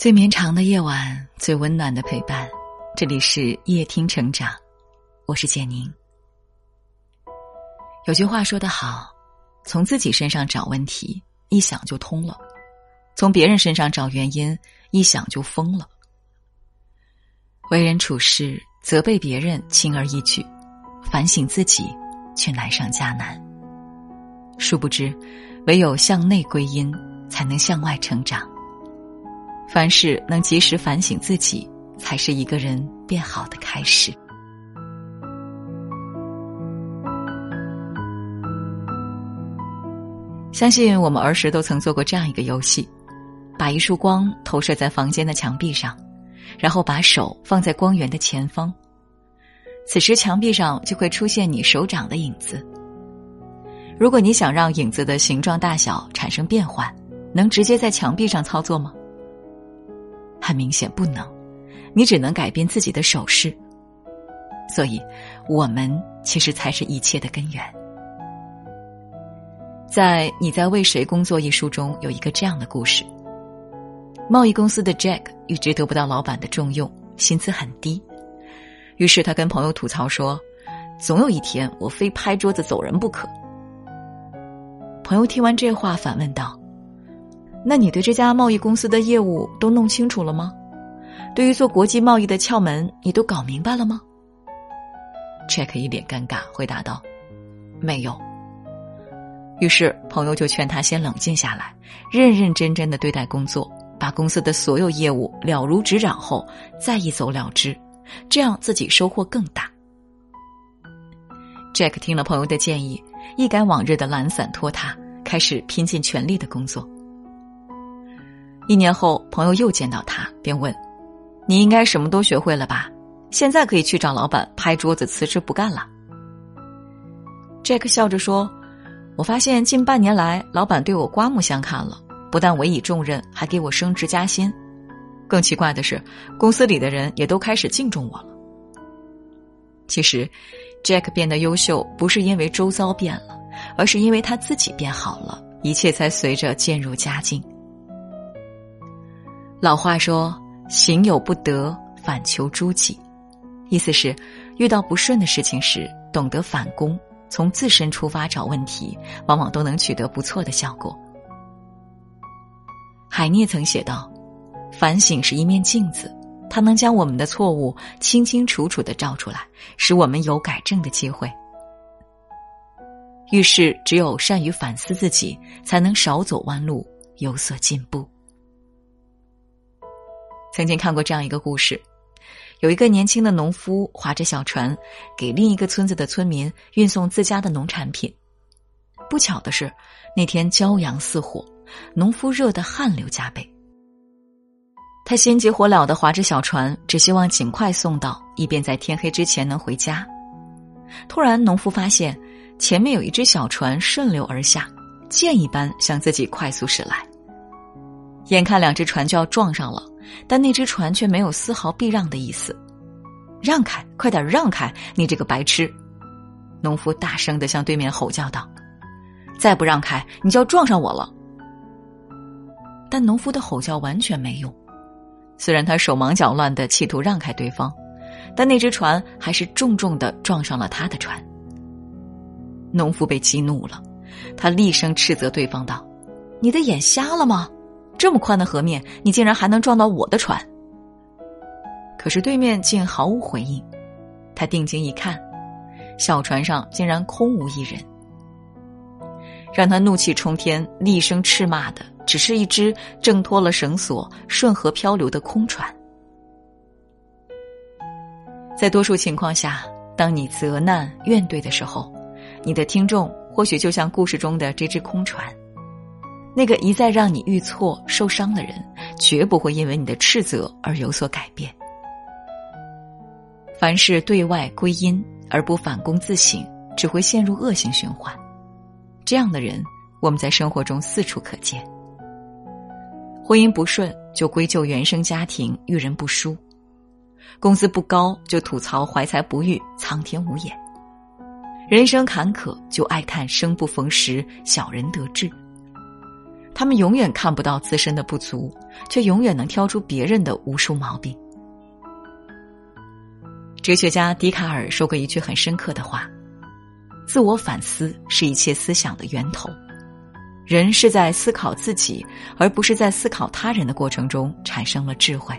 最绵长的夜晚，最温暖的陪伴。这里是夜听成长，我是简宁。有句话说得好，从自己身上找问题，一想就通了；从别人身上找原因，一想就疯了。为人处事，责备别人轻而易举，反省自己却难上加难。殊不知，唯有向内归因，才能向外成长。凡事能及时反省自己，才是一个人变好的开始。相信我们儿时都曾做过这样一个游戏：把一束光投射在房间的墙壁上，然后把手放在光源的前方，此时墙壁上就会出现你手掌的影子。如果你想让影子的形状大小产生变换，能直接在墙壁上操作吗？很明显不能，你只能改变自己的手势。所以，我们其实才是一切的根源。在《你在为谁工作》一书中，有一个这样的故事：贸易公司的 Jack 一直得不到老板的重用，薪资很低，于是他跟朋友吐槽说：“总有一天，我非拍桌子走人不可。”朋友听完这话，反问道：“那你对这家贸易公司的业务都弄清楚了吗？对于做国际贸易的窍门，你都搞明白了吗？”Jack 一脸尴尬，回答道：“没有。”于是朋友就劝他先冷静下来，认认真真的对待工作，把公司的所有业务了如指掌后，再一走了之，这样自己收获更大。Jack 听了朋友的建议。一改往日的懒散拖沓，开始拼尽全力的工作。一年后，朋友又见到他，便问：“你应该什么都学会了吧？现在可以去找老板拍桌子辞职不干了。”Jack 笑着说：“我发现近半年来，老板对我刮目相看了，不但委以重任，还给我升职加薪。更奇怪的是，公司里的人也都开始敬重我了。其实。” Jack 变得优秀，不是因为周遭变了，而是因为他自己变好了，一切才随着渐入佳境。老话说：“行有不得，反求诸己。”意思是，遇到不顺的事情时，懂得反攻，从自身出发找问题，往往都能取得不错的效果。海涅曾写道：“反省是一面镜子。”它能将我们的错误清清楚楚的照出来，使我们有改正的机会。遇事只有善于反思自己，才能少走弯路，有所进步。曾经看过这样一个故事：有一个年轻的农夫划着小船，给另一个村子的村民运送自家的农产品。不巧的是，那天骄阳似火，农夫热得汗流浃背。他心急火燎的划着小船，只希望尽快送到，以便在天黑之前能回家。突然，农夫发现前面有一只小船顺流而下，箭一般向自己快速驶来。眼看两只船就要撞上了，但那只船却没有丝毫避让的意思。让开，快点让开！你这个白痴！农夫大声的向对面吼叫道：“再不让开，你就要撞上我了！”但农夫的吼叫完全没用。虽然他手忙脚乱的企图让开对方，但那只船还是重重的撞上了他的船。农夫被激怒了，他厉声斥责对方道：“你的眼瞎了吗？这么宽的河面，你竟然还能撞到我的船？”可是对面竟毫无回应。他定睛一看，小船上竟然空无一人。让他怒气冲天、厉声斥骂的。只是一只挣脱了绳索、顺河漂流的空船。在多数情况下，当你责难、怨怼的时候，你的听众或许就像故事中的这只空船，那个一再让你遇错、受伤的人，绝不会因为你的斥责而有所改变。凡事对外归因而不反躬自省，只会陷入恶性循环。这样的人，我们在生活中四处可见。婚姻不顺就归咎原生家庭遇人不淑，工资不高就吐槽怀才不遇苍天无眼，人生坎坷就哀叹生不逢时小人得志。他们永远看不到自身的不足，却永远能挑出别人的无数毛病。哲学家笛卡尔说过一句很深刻的话：“自我反思是一切思想的源头。人是在思考自己，而不是在思考他人的过程中产生了智慧。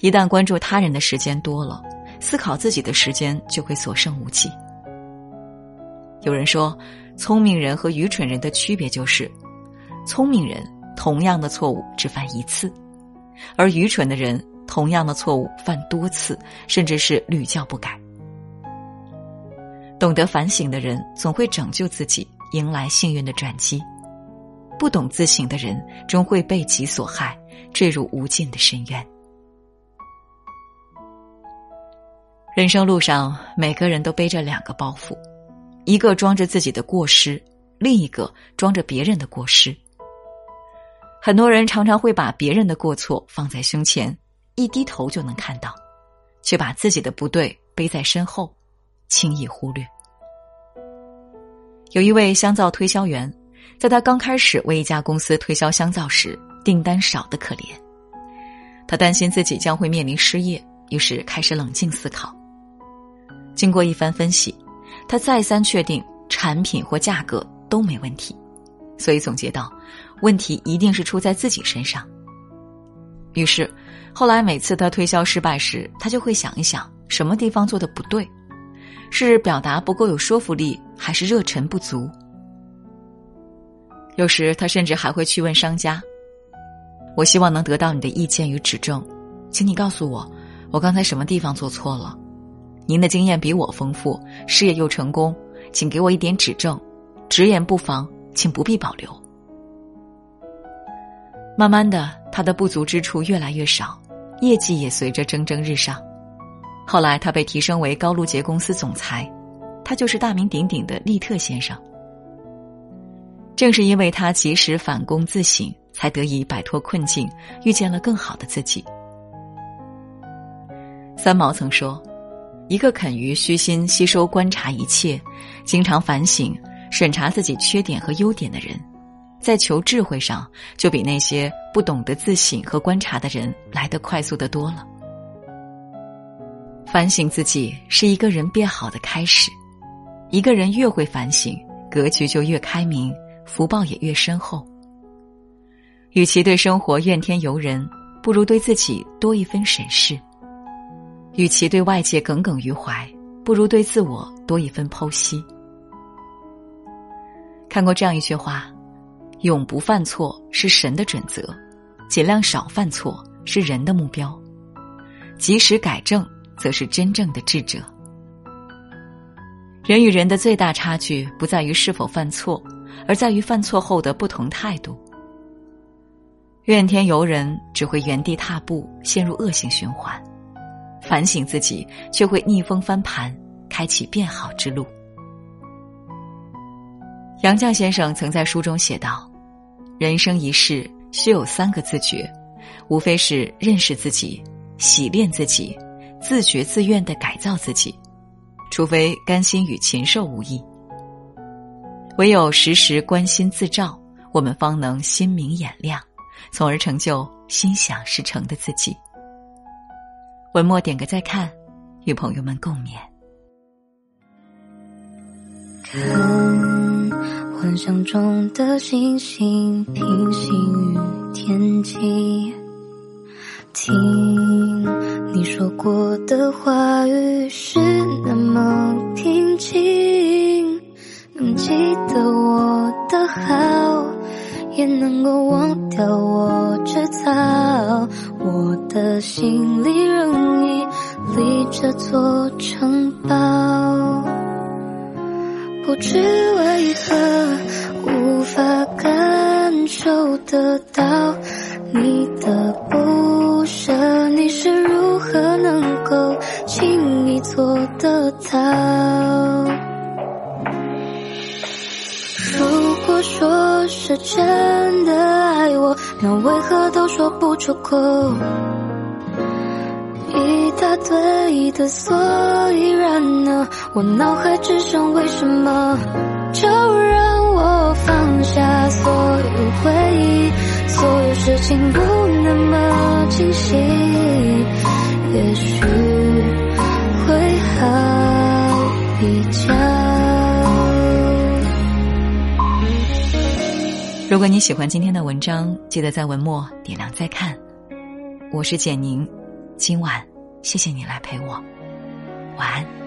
一旦关注他人的时间多了，思考自己的时间就会所剩无几。”有人说，聪明人和愚蠢人的区别就是，聪明人同样的错误只犯一次，而愚蠢的人同样的错误犯多次，甚至是屡教不改。懂得反省的人总会拯救自己，迎来幸运的转机；不懂自省的人终会被己所害，坠入无尽的深渊。人生路上，每个人都背着两个包袱。一个装着自己的过失，另一个装着别人的过失。很多人常常会把别人的过错放在胸前，一低头就能看到，却把自己的不对背在身后，轻易忽略。有一位香皂推销员，在他刚开始为一家公司推销香皂时，订单少得可怜。他担心自己将会面临失业，于是开始冷静思考。经过一番分析。他再三确定产品或价格都没问题，所以总结到，问题一定是出在自己身上。于是，后来每次他推销失败时，他就会想一想什么地方做的不对，是表达不够有说服力，还是热忱不足？有时他甚至还会去问商家：“我希望能得到你的意见与指正，请你告诉我，我刚才什么地方做错了？”您的经验比我丰富，事业又成功，请给我一点指正，直言不妨，请不必保留。慢慢的，他的不足之处越来越少，业绩也随着蒸蒸日上。后来，他被提升为高露洁公司总裁，他就是大名鼎鼎的利特先生。正是因为他及时反躬自省，才得以摆脱困境，遇见了更好的自己。三毛曾说。一个肯于虚心吸收、观察一切，经常反省、审查自己缺点和优点的人，在求智慧上就比那些不懂得自省和观察的人来得快速的多了。反省自己是一个人变好的开始，一个人越会反省，格局就越开明，福报也越深厚。与其对生活怨天尤人，不如对自己多一分审视。与其对外界耿耿于怀，不如对自我多一分剖析。看过这样一句话：“永不犯错是神的准则，尽量少犯错是人的目标，及时改正则是真正的智者。”人与人的最大差距不在于是否犯错，而在于犯错后的不同态度。怨天尤人只会原地踏步，陷入恶性循环。反省自己，却会逆风翻盘，开启变好之路。杨绛先生曾在书中写道：“人生一世，需有三个自觉，无非是认识自己、洗练自己、自觉自愿的改造自己。除非甘心与禽兽无异，唯有时时关心自照，我们方能心明眼亮，从而成就心想事成的自己。”文末点个再看，与朋友们共勉。看幻想中的星星平行于天际，听你说过的话语是那么平静，能记得我的好。也能够忘掉我制造，我的心里仍屹立这座城堡。不知为得到你的不舍，你是如何能够轻易做得到？如果说是真的爱我，那为何都说不出口？对的所以然呢，我脑海只剩为什么？就让我放下所有回忆，所有事。情不那么清晰，也许会好比较。如果你喜欢今天的文章，记得在文末点亮再看。我是简宁，今晚谢谢你来陪我，晚安。